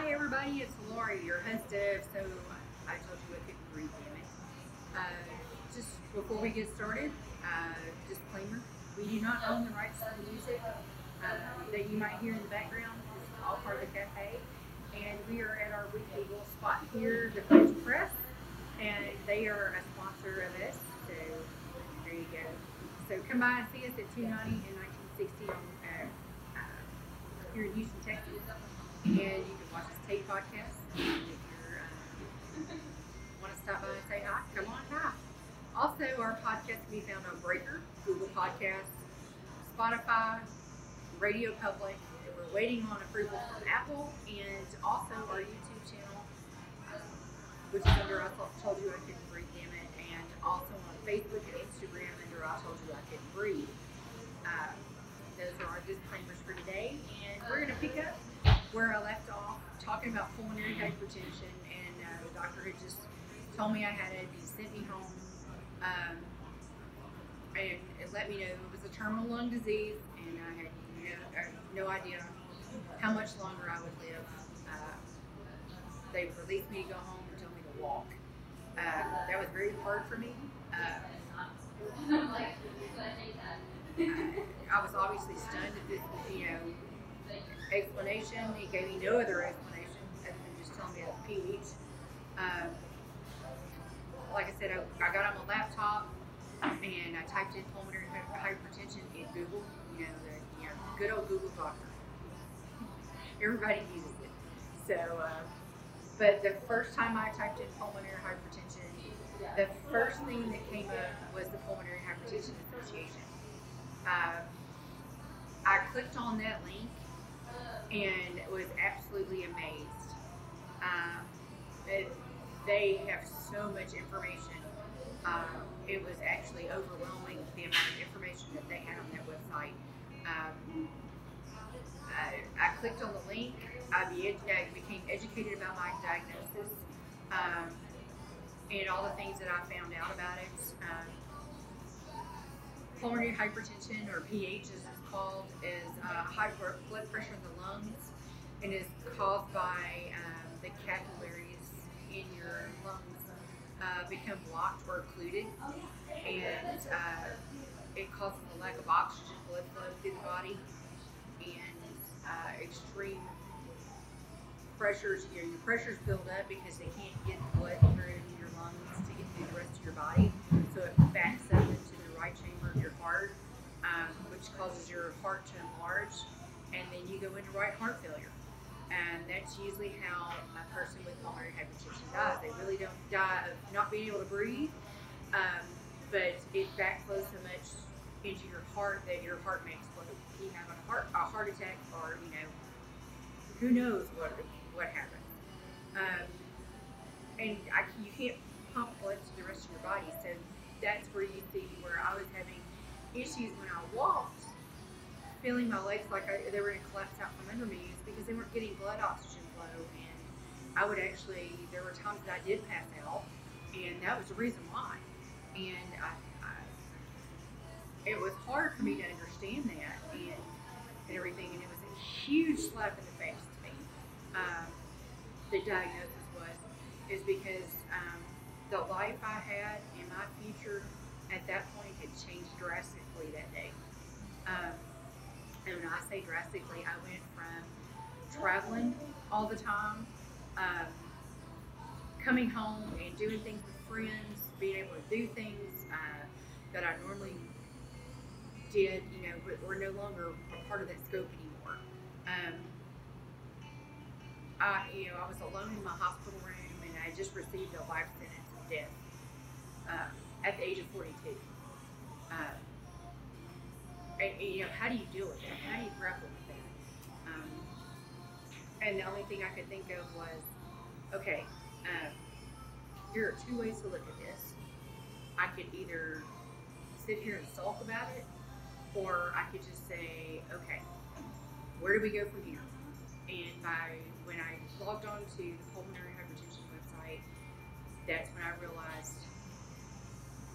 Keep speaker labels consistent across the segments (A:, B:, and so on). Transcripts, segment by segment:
A: Hi everybody, it's Lori, your host of So I Told You Breathe, damn it. Uh, just before we get started, uh, disclaimer, we do not own the rights to the music uh, that you might hear in the background. It's all part of the cafe. And we are at our weekly little spot here, the French Press, and they are a sponsor of us. So there you go. So come by and see us at 290 and 1960 on uh, uh, here in Houston, Texas. And you watch us tape podcast. If you're uh, want to stop by and say hi, come on by. Also, our podcast can be found on Breaker, Google Podcasts, Spotify, Radio Public. And we're waiting on approval from Apple and also our YouTube channel, which is under I Told You I Couldn't Breathe, damn it, and also on Facebook and Instagram under I Told You I Couldn't Breathe. Uh, those are our disclaimers for today, and we're going to pick up where I left off talking about pulmonary hypertension, and uh, the doctor had just told me I had it. He sent me home, um, and it let me know it was a terminal lung disease, and I had no, no idea how much longer I would live. Uh, they released me to go home and told me to walk. Uh, that was very hard for me. Uh, I was obviously stunned at this, you know, explanation. He gave me no other explanation PH. Um, like I said, I, I got on my laptop and I typed in pulmonary hypertension in Google. You know, the you know, good old Google Doctor. Everybody uses it. So, uh, but the first time I typed in pulmonary hypertension, the first thing that came up was the Pulmonary Hypertension Association. Uh, I clicked on that link and was absolutely amazed. Um, it, they have so much information. Um, it was actually overwhelming the amount of information that they had on their website. Um, I, I, clicked on the link. I, became educated about my diagnosis um, and all the things that I found out about it. Um, pulmonary hypertension, or PH as it's called, is uh, high blood pressure in the lungs and is caused by um, the capillaries in your lungs uh, become blocked or occluded, and uh, it causes a lack of oxygen blood flow through the body and uh, extreme pressures. You know, your pressures build up because they can't get blood through your lungs to get through the rest of your body, so it backs up into the right chamber of your heart, um, which causes your heart to enlarge, and then you go into right heart failure. And that's usually how a person with pulmonary hypertension dies. They really don't die of not being able to breathe, um, but it backflows so much into your heart that your heart may explode. You have a heart a heart attack, or you know, who knows what what happens. Um, and I, you can't pump blood to the rest of your body, so that's where you see where I was having issues when I walked, feeling my legs like I, they were going to collapse out from under me is because they weren't getting blood oxygen flow. And I would actually, there were times that I did pass out, and that was the reason why. And I, I, it was hard for me to understand that and, and everything, and it was a huge slap in the face to me. Um, the diagnosis was, is because um, the life I had and my future at that point had changed drastically that day. Um, and when I say drastically, I went from traveling all the time, um, coming home and doing things with friends, being able to do things uh, that I normally did, you know, but were no longer a part of that scope anymore. Um, I, you know, I was alone in my hospital room, and I just received a life sentence of death uh, at the age of 42. Uh, you know, how do you deal with that? How do you grapple with that? Um, and the only thing I could think of was, okay, um, there are two ways to look at this. I could either sit here and sulk about it, or I could just say, okay, where do we go from here? And by when I logged on to the pulmonary hypertension website, that's when I realized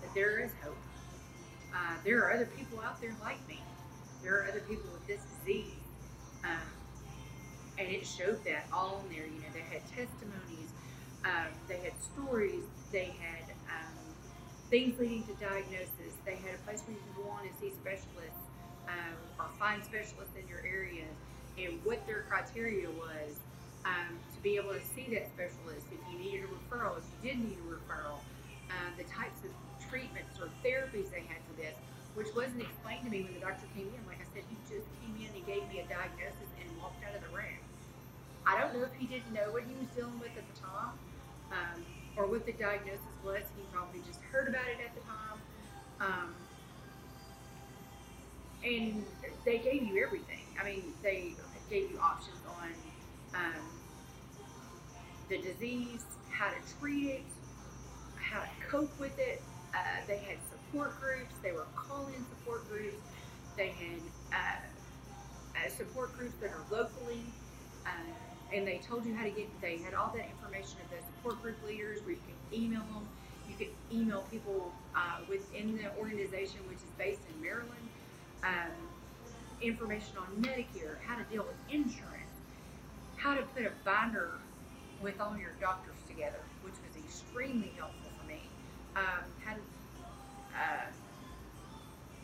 A: that there is hope. Uh, there are other people out there like me. There are other people with this disease. Um, and it showed that all in there. You know, they had testimonies, um, they had stories, they had um, things leading to diagnosis. They had a place where you can go on and see specialists um, or find specialists in your area and what their criteria was um, to be able to see that specialist. If you needed a referral, if you did need a referral, uh, the types of treatments or therapies they had for this, which wasn't explained to me when the doctor came in. Like I said, he just came in and gave me a diagnosis and walked out of the room. I don't know if he didn't know what he was dealing with at the time, um, or what the diagnosis was. He probably just heard about it at the time. Um, and they gave you everything. I mean, they gave you options on um, the disease, how to treat it, how to cope with it. Uh, they had support groups. They were call-in support groups. They had uh, uh, support groups that are locally, uh, and they told you how to get. They had all that information of the support group leaders where you can email them. You can email people within the organization, which is based in Maryland. Um, information on Medicare, how to deal with insurance, how to put a binder with all your doctors together, which was extremely helpful. Um, uh,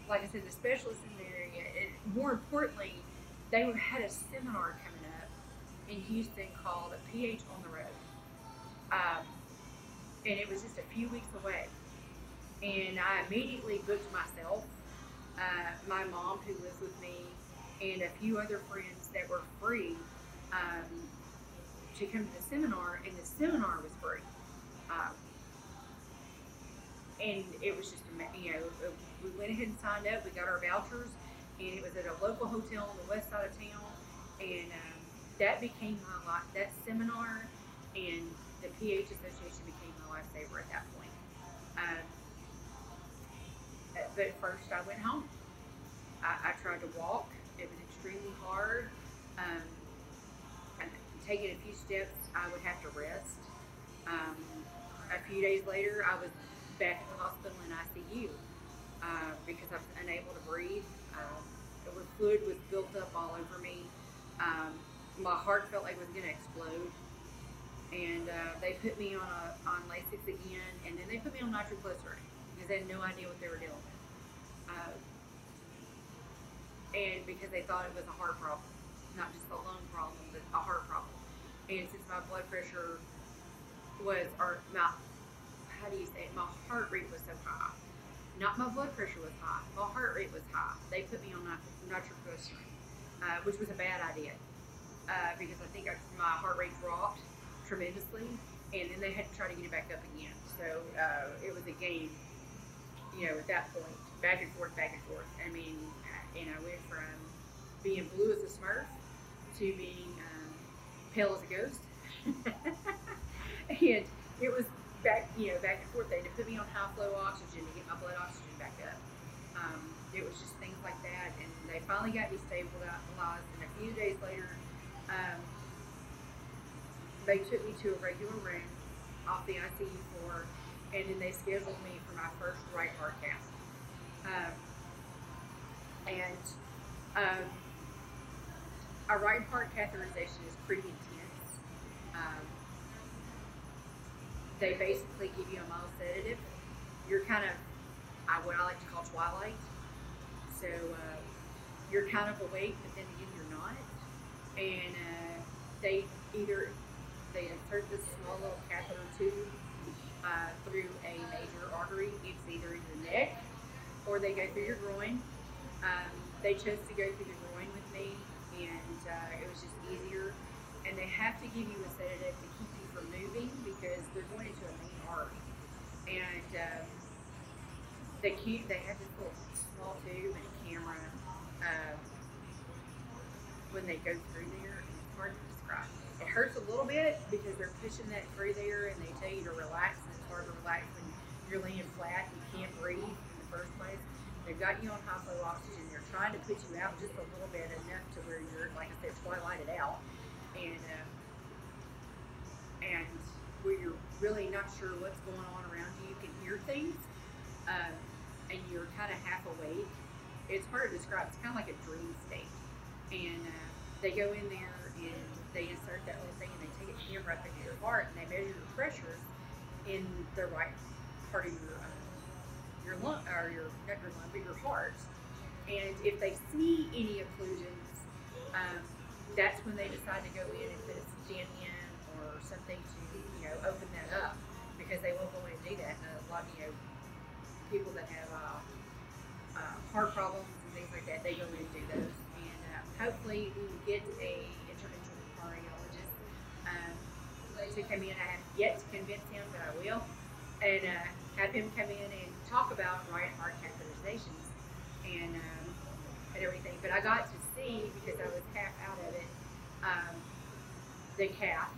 A: like I said, the specialists in the area, and more importantly, they had a seminar coming up in Houston called a PH on the Road. Um, and it was just a few weeks away. And I immediately booked myself, uh, my mom who lives with me, and a few other friends that were free um, to come to the seminar, and the seminar was free. Um, and it was just, you know, uh, we went ahead and signed up. We got our vouchers, and it was at a local hotel on the west side of town. And um, that became my life. That seminar and the PH Association became my lifesaver at that point. Um, but first, I went home. I, I tried to walk. It was extremely hard. Um, taking a few steps, I would have to rest. Um, a few days later, I was back at the hospital in ICU uh, because I was unable to breathe. Um, the fluid was built up all over me. Um, my heart felt like it was going to explode. And uh, they put me on a, on Lasix again, and then they put me on nitroglycerin because they had no idea what they were dealing with. Uh, and because they thought it was a heart problem, not just a lung problem, but a heart problem. And since my blood pressure was, or my, how do you say it? My heart rate was so high. Not my blood pressure was high. My heart rate was high. They put me on nit- nitroglycerin, uh, which was a bad idea uh, because I think I, my heart rate dropped tremendously, and then they had to try to get it back up again. So uh, it was a game, you know, at that point, back and forth, back and forth. I mean, and I went from being blue as a Smurf to being um, pale as a ghost, and it was back, you know, back and forth. They had to put me on high flow oxygen to get my blood oxygen back up. Um, it was just things like that, and they finally got me stabilized. And a few days later, um, they took me to a regular room off the ICU floor, and then they scheduled me for my first right heart cath. Um, and um, a right heart catheterization is pretty intense. Um, they basically give you a mild sedative. You're kind of, I what I like to call twilight. So uh, you're kind of awake, but then again you're not. And uh, they either they insert this small little catheter tube uh, through a major artery. It's either in your neck or they go through your groin. Um, they chose to go through the groin with me, and uh, it was just easier. And they have to give you a sedative to keep you from moving because they're going into a main artery. And um, they keep they have small tube and a camera um, when they go through there, it's hard to describe. It hurts a little bit because they're pushing that through there, and they tell you to relax. And it's hard to relax when you're laying flat. You can't breathe in the first place. They've got you on flow oxygen. They're trying to put you out just a little bit, enough to where you're, like I said, twilighted out, and uh, and where you're really not sure what's going on around you. You can hear things, um, and you're kind of half awake. It's hard to describe. It's kind of like a dream state, and uh, they go in there and they insert that little thing and they take a camera up into your heart and they measure your pressures in the right part of your um, your lung or your not your lung but your heart. And if they see any occlusions, um, that's when they decide to go in and put a stent something to you know open that up because they won't go in and do that. And a lot of you know people that have uh, uh, heart problems and things like that, they go in and do those. And uh, hopefully we will get a interventional cardiologist um, to come in. I have yet to convince him, but I will, and uh, have him come in and talk about right heart catheterizations and um, and everything. But I got to see because I was half out of it um, the cath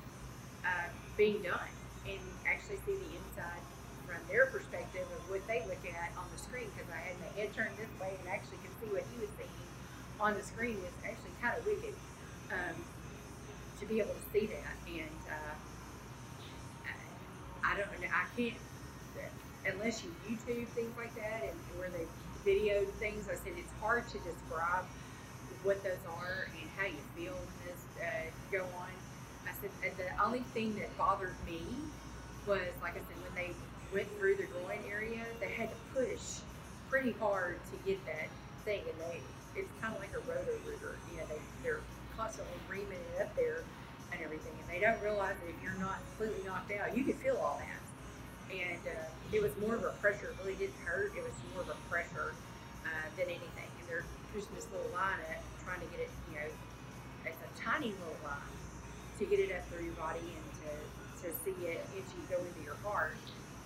A: uh, being done and actually see the inside from their perspective of what they look at on the screen because I had my head turned this way and actually could see what he was seeing on the screen is actually kind of wicked um, to be able to see that. And uh, I, don't know I can't unless you YouTube things like that and where they videoed things I said it's hard to describe what those are and how you feel when those uh, go on said the only thing that bothered me was like I said when they went through the groin area they had to push pretty hard to get that thing and they it's kind of like a roto rooter you know they, they're constantly reaming it up there and everything and they don't realize that if you're not completely knocked out you can feel all that and uh, it was more of a pressure. It really didn't hurt. It was more of a pressure uh, than anything. And they're pushing this little line up, trying to get it, you know, it's a tiny little line to get it up through your body and to, to see it you go into your heart.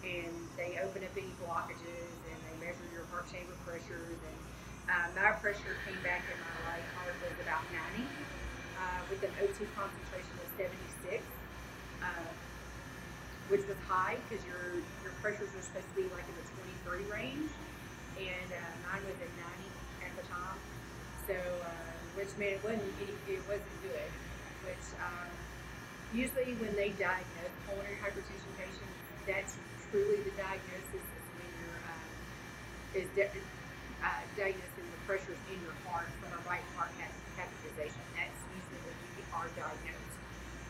A: And they open up any blockages and they measure your heart chamber pressures. And uh, my pressure came back in my right heart was about 90 uh, with an O2 concentration of 76. Uh, which was high because your your pressures were supposed to be like in the 20, 30 range, and uh, mine was at 90 at the time. So, uh, which meant it wasn't it wasn't good. Which um, usually when they diagnose pulmonary hypertension patients, that's truly the diagnosis is when you're um, is de- uh, diagnosing the pressures in your heart from a right heart catheterization. That's usually when you are diagnosed,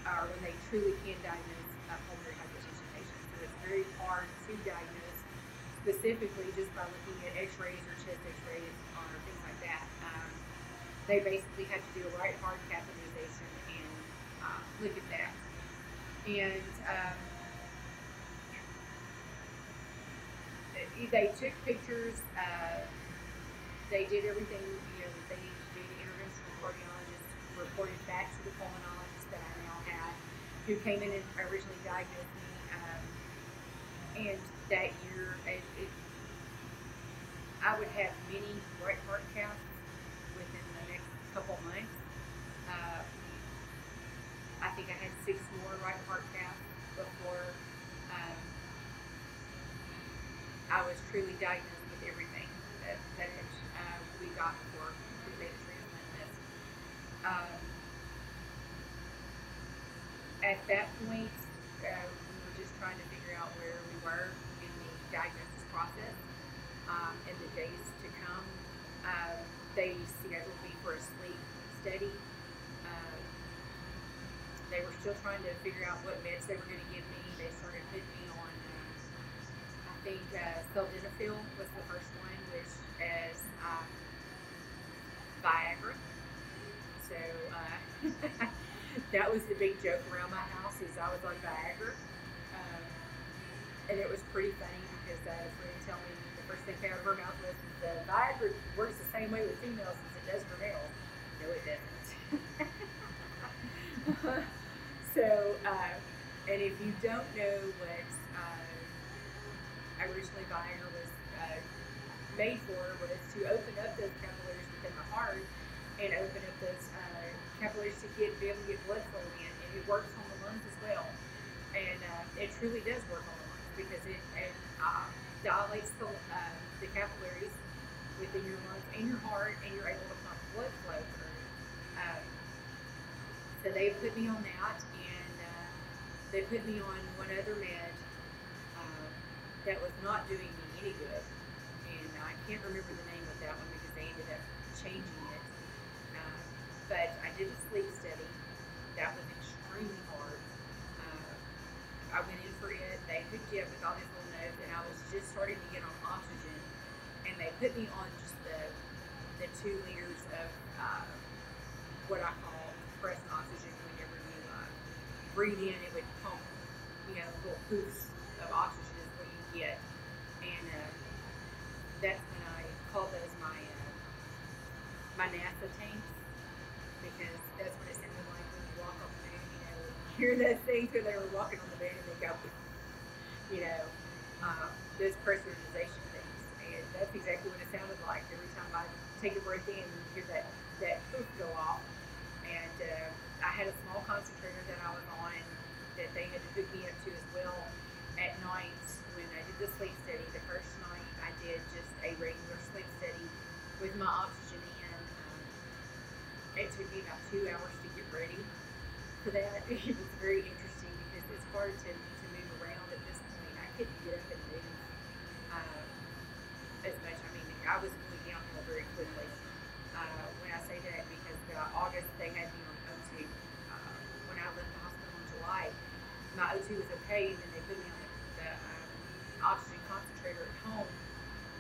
A: or when they truly can diagnose uh, pulmonary hypertension patients. So it's very hard to diagnose specifically just by looking at x-rays or chest x-rays or things like that. Um, they basically have to do a right heart catheterization look at that. And um, they took pictures. Uh, they did everything you know that they needed to do. The interventional cardiologist reported back to the pulmonologist that I now had, who came in and originally diagnosed me. Um, and that year, it, it, I would have many right heart caths within the next couple months. I think I had six more right heart caths before um, I was truly diagnosed with everything that, that uh, we got before we made. Um, at that point, uh, we were just trying to figure out where we were in the diagnosis process. Um, in the days to come, uh, they scheduled me for a sleep study. Still trying to figure out what meds they were going to give me. They started putting me on, I think, uh, sildenafil was the first one, which is um, Viagra. So uh, that was the big joke around my house is I was on Viagra. Um, and it was pretty funny because uh, friend told me the first thing came out of her mouth was the Viagra works the same way with females as it does for males. No, it doesn't. so, uh, and if you don't know what uh, originally Viagra was uh, made for, was to open up those capillaries within the heart and open up those uh, capillaries to get be able to get blood flow in, and it works on the lungs as well. And uh, it truly does work on the lungs because it, it uh, dilates the, uh, the capillaries within your lungs and your heart, and you're able to pump blood flow through. So they put me on that, and uh, they put me on one other med uh, that was not doing me any good. And I can't remember the name of that one because they ended up changing it. Uh, but I did a sleep study. That was extremely hard. Uh, I went in for it, they hooked you up with all these little nodes, and I was just starting to get on oxygen, and they put me on just the the two liters breathe in, it would pump, you know, little poofs of oxygen is what you get, and uh, that's when I called those my uh, my NASA tanks because that's what it sounded like when you walk on the moon. You know, you hear those things when they were walking on the moon and they go, you know, uh, those pressurization things, and that's exactly what it sounded like every time I take a breath in and hear that that poof go off. And uh, I had a small concentrator that I was on that they had to hook me up to as well at night when I did the sleep study. The first night I did just a regular sleep study with my oxygen in. Um, it took me about two hours to get ready for that. It was very interesting because it's hard to, to move around at this point. I couldn't get up and move uh, as much. I mean, I was going downhill very quickly. Uh, when I say that, because uh, August they had me on O2. Uh, when I left the July, my O2 was okay, and then they put me on the, the um, oxygen concentrator at home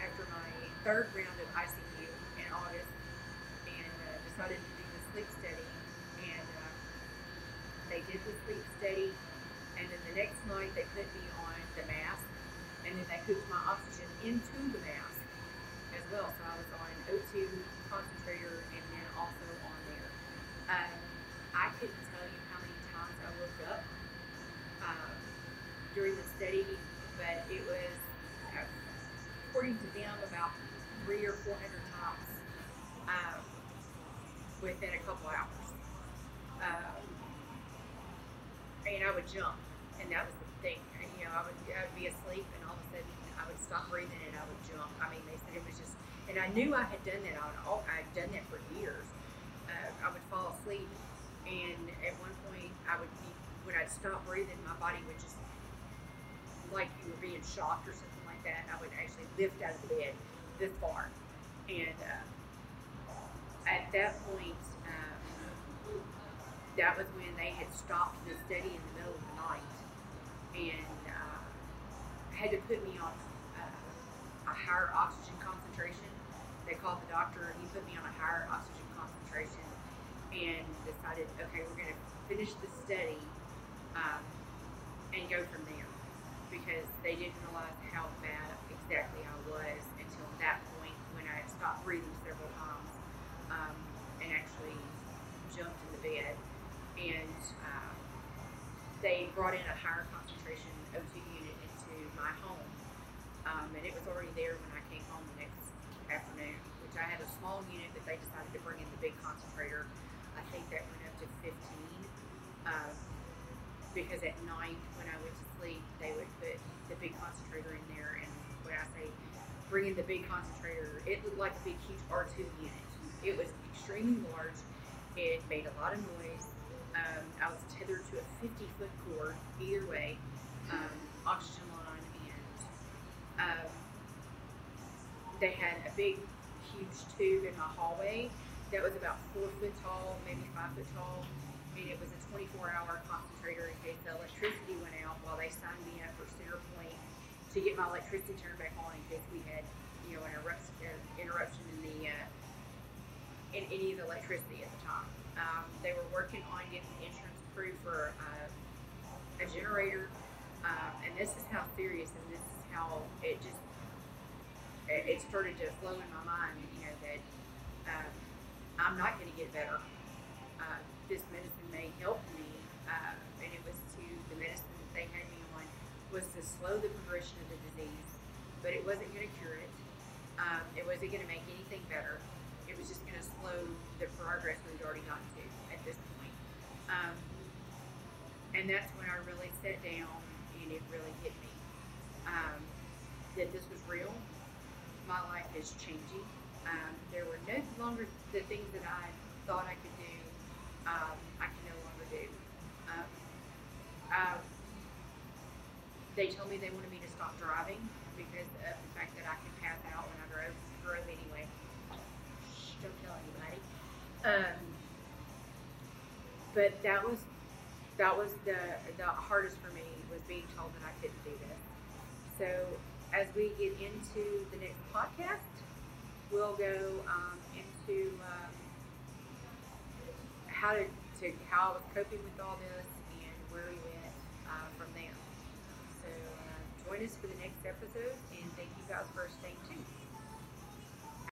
A: after my third round of ICU in August, and uh, decided to do the sleep study. And uh, they did the sleep study, and then the next night they put me on the mask, and then they hooked my oxygen into the mask as well. So I was on O2 concentrator and then also on there. Um, I couldn't tell you how many times I woke up um, during the study, but it was, uh, according to them, about three or four hundred times um, within a couple hours. Um, and I would jump, and that was the thing. And, you know, I would I would be asleep, and all of a sudden I would stop breathing, and I would jump. I mean, they said it was just, and I knew I had done that. I would, I'd done that for years. When I'd stop breathing, my body would just like you were being shocked or something like that. And I would actually lift out of the bed this far, and uh, at that point. Um, that was when they had stopped the study in the middle of the night and uh, had to put me on uh, a higher oxygen concentration. They called the doctor and he put me on a higher oxygen concentration and decided, okay, we're going to finish the study um, and go from there because they didn't realize how bad exactly I was until that point when I had stopped breathing several times um, and actually jumped in the bed and uh, they brought in a higher concentration O2 unit into my home. Um, and it was already there when I came home the next afternoon, which I had a small unit, but they decided to bring in the big concentrator. I think that went up to 15. Um, because at night when I went to sleep, they would put the big concentrator in there. And when I say bring in the big concentrator, it looked like a big, huge R2 unit. It was extremely large. It made a lot of noise um, I was tethered to a 50 foot cord, either way, um, oxygen line, and um, they had a big, huge tube in my hallway that was about four foot tall, maybe five foot tall, and it was a 24 hour concentrator in case the electricity went out while they signed me up for Centerpoint to get my electricity turned back on in case we had, you know, an interruption, in the uh, in any of the electricity at the time. Um, they were working on getting insurance approved for uh, a generator, um, and this is how serious and this is how it just it, it started to flow in my mind. You know that um, I'm not going to get better. Uh, this medicine may help me, uh, and it was to the medicine that they had me on was to slow the progression of the disease, but it wasn't going to cure it. Um, it wasn't going to make anything better it was just going to slow the progress we'd already gotten to at this point. Um, and that's when I really sat down and it really hit me um, that this was real. My life is changing. Um, there were no longer the things that I thought I could um, I can no longer do. Um, uh, they told me they wanted me to stop driving because of the fact that I could pass out when I drove, drove anyway don't tell anybody. Um, but that was that was the the hardest for me was being told that I couldn't do this. So as we get into the next podcast, we'll go um, into um, how to, to how I was coping with all this and where we went uh, from there. So uh, join us for the next episode, and thank you guys for staying tuned.